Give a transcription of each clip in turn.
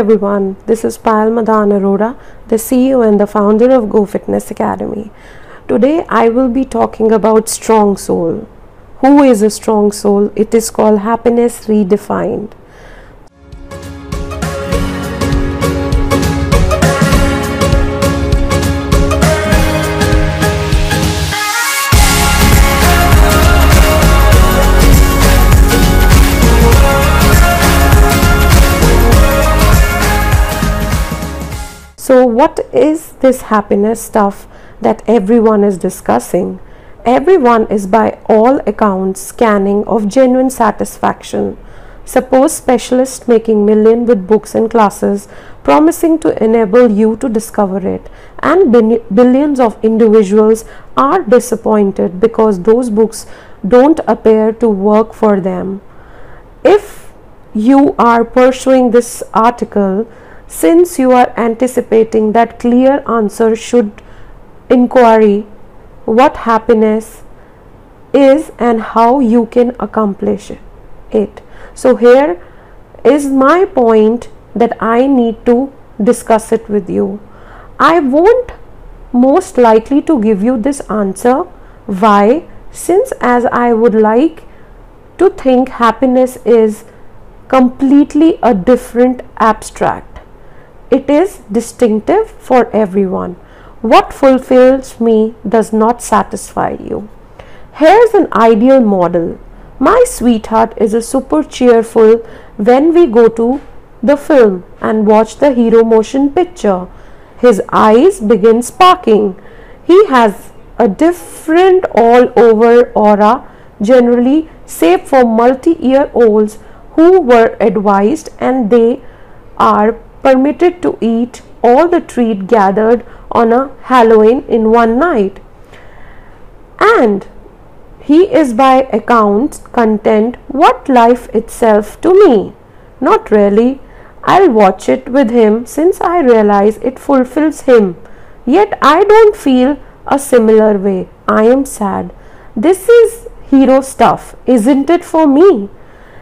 everyone, this is Payal Madan Arora, the CEO and the founder of Go Fitness Academy. Today I will be talking about strong soul. Who is a strong soul? It is called happiness redefined. So, what is this happiness stuff that everyone is discussing? Everyone is, by all accounts, scanning of genuine satisfaction. Suppose specialists making million with books and classes, promising to enable you to discover it, and billions of individuals are disappointed because those books don't appear to work for them. If you are pursuing this article, since you are anticipating that clear answer should inquiry what happiness is and how you can accomplish it. So here is my point that i need to discuss it with you. I won't most likely to give you this answer. Why? Since as i would like to think happiness is completely a different abstract it is distinctive for everyone. What fulfills me does not satisfy you. Here's an ideal model. My sweetheart is a super cheerful when we go to the film and watch the hero motion picture. His eyes begin sparking. He has a different all over aura, generally, save for multi year olds who were advised and they are permitted to eat all the treat gathered on a Halloween in one night. And he is by account content what life itself to me. Not really. I'll watch it with him since I realize it fulfills him. Yet I don't feel a similar way. I am sad. This is hero stuff, isn't it for me?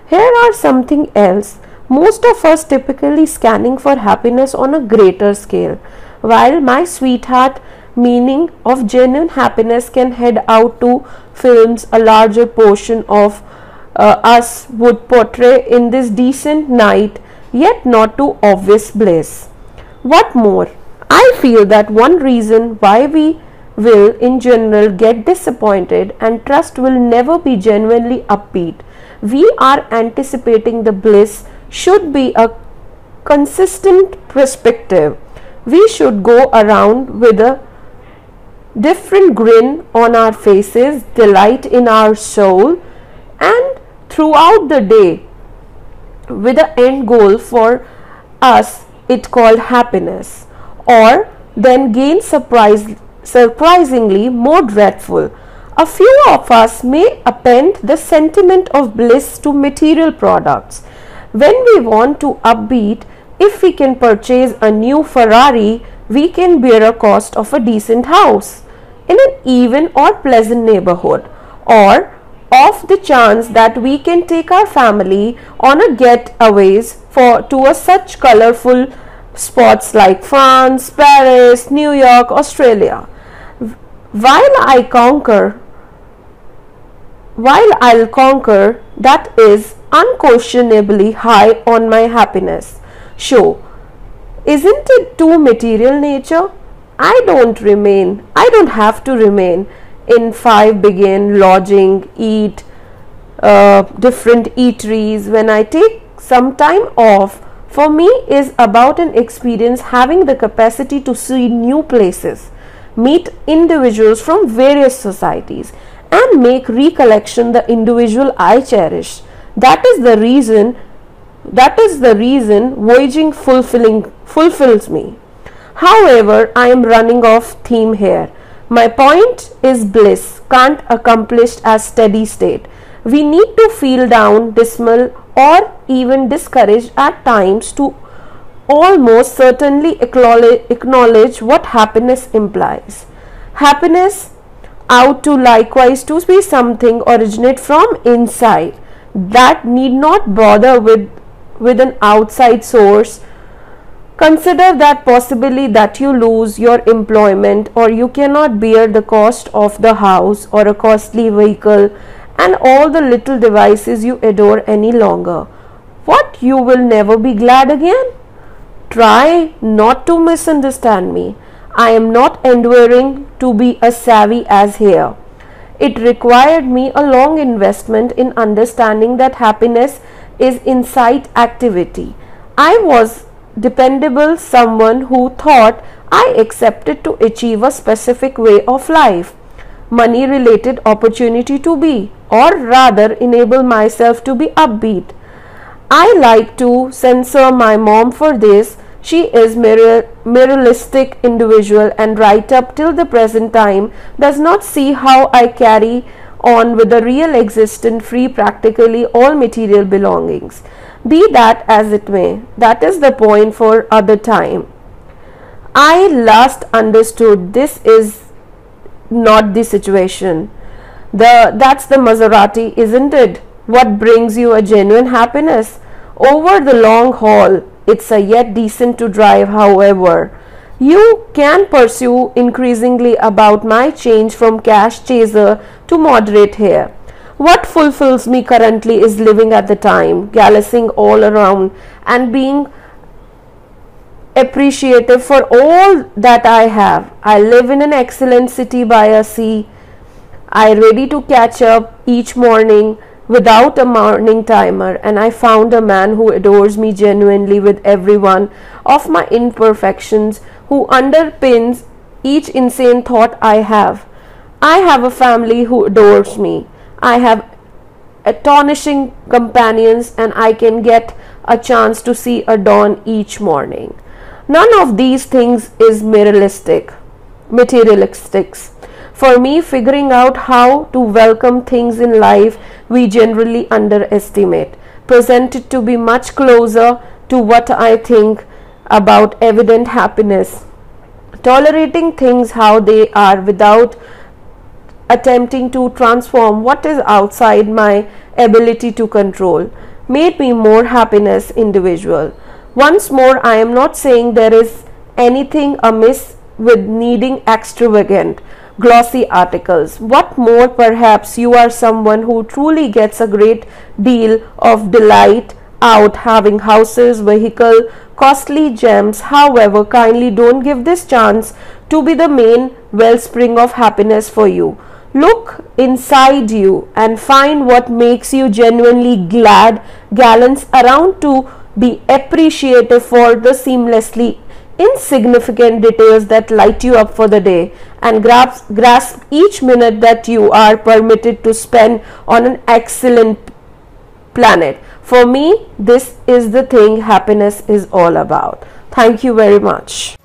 Here are something else most of us typically scanning for happiness on a greater scale, while my sweetheart meaning of genuine happiness can head out to films a larger portion of uh, us would portray in this decent night yet not to obvious bliss. What more, I feel that one reason why we will in general get disappointed and trust will never be genuinely upbeat. We are anticipating the bliss should be a consistent perspective. We should go around with a different grin on our faces, delight in our soul, and throughout the day with an end goal for us it called happiness. Or then gain surprise surprisingly more dreadful. A few of us may append the sentiment of bliss to material products when we want to upbeat, if we can purchase a new Ferrari, we can bear a cost of a decent house in an even or pleasant neighborhood or of the chance that we can take our family on a getaways for to a such colorful spots like France, Paris, New York, Australia. While I conquer while I'll conquer that is unquestionably high on my happiness. Show, isn't it too material nature? I don't remain, I don't have to remain in five begin lodging, eat, uh, different eateries. When I take some time off, for me is about an experience having the capacity to see new places, meet individuals from various societies, and make recollection the individual I cherish that is the reason that is the reason voyaging fulfilling fulfills me. However, I am running off theme here. My point is bliss can't accomplish as steady state. We need to feel down, dismal, or even discouraged at times to almost certainly acknowledge what happiness implies. Happiness out to likewise to be something originate from inside that need not bother with with an outside source Consider that possibly that you lose your employment or you cannot bear the cost of the house or a costly vehicle and all the little devices you adore any longer. What you will never be glad again? Try not to misunderstand me. I am not enduring to be as savvy as here. It required me a long investment in understanding that happiness is insight activity. I was dependable someone who thought I accepted to achieve a specific way of life, money related opportunity to be, or rather enable myself to be upbeat. I like to censor my mom for this. She is materialistic individual and right up till the present time does not see how I carry on with a real existent free practically all material belongings. Be that as it may, that is the point for other time. I last understood this is not the situation. The that's the Maserati, isn't it? What brings you a genuine happiness? Over the long haul, it's a yet decent to drive, however. You can pursue increasingly about my change from cash chaser to moderate here. What fulfills me currently is living at the time, gallicising all around, and being appreciative for all that I have. I live in an excellent city by a sea. I ready to catch up each morning without a morning timer and I found a man who adores me genuinely with every one of my imperfections who underpins each insane thought I have. I have a family who adores me. I have astonishing companions and I can get a chance to see a dawn each morning. None of these things is materialistic, materialistics. For me, figuring out how to welcome things in life we generally underestimate. Presented to be much closer to what I think about evident happiness. Tolerating things how they are without attempting to transform what is outside my ability to control made me more happiness individual. Once more i am not saying there is anything amiss with needing extravagant glossy articles. What more perhaps you are someone who truly gets a great deal of delight out having houses vehicle costly gems. However kindly don't give this chance to be the main wellspring of happiness for you. Look inside you and find what makes you genuinely glad, gallants around to be appreciative for the seamlessly insignificant details that light you up for the day and grasp, grasp each minute that you are permitted to spend on an excellent planet. For me, this is the thing happiness is all about. Thank you very much.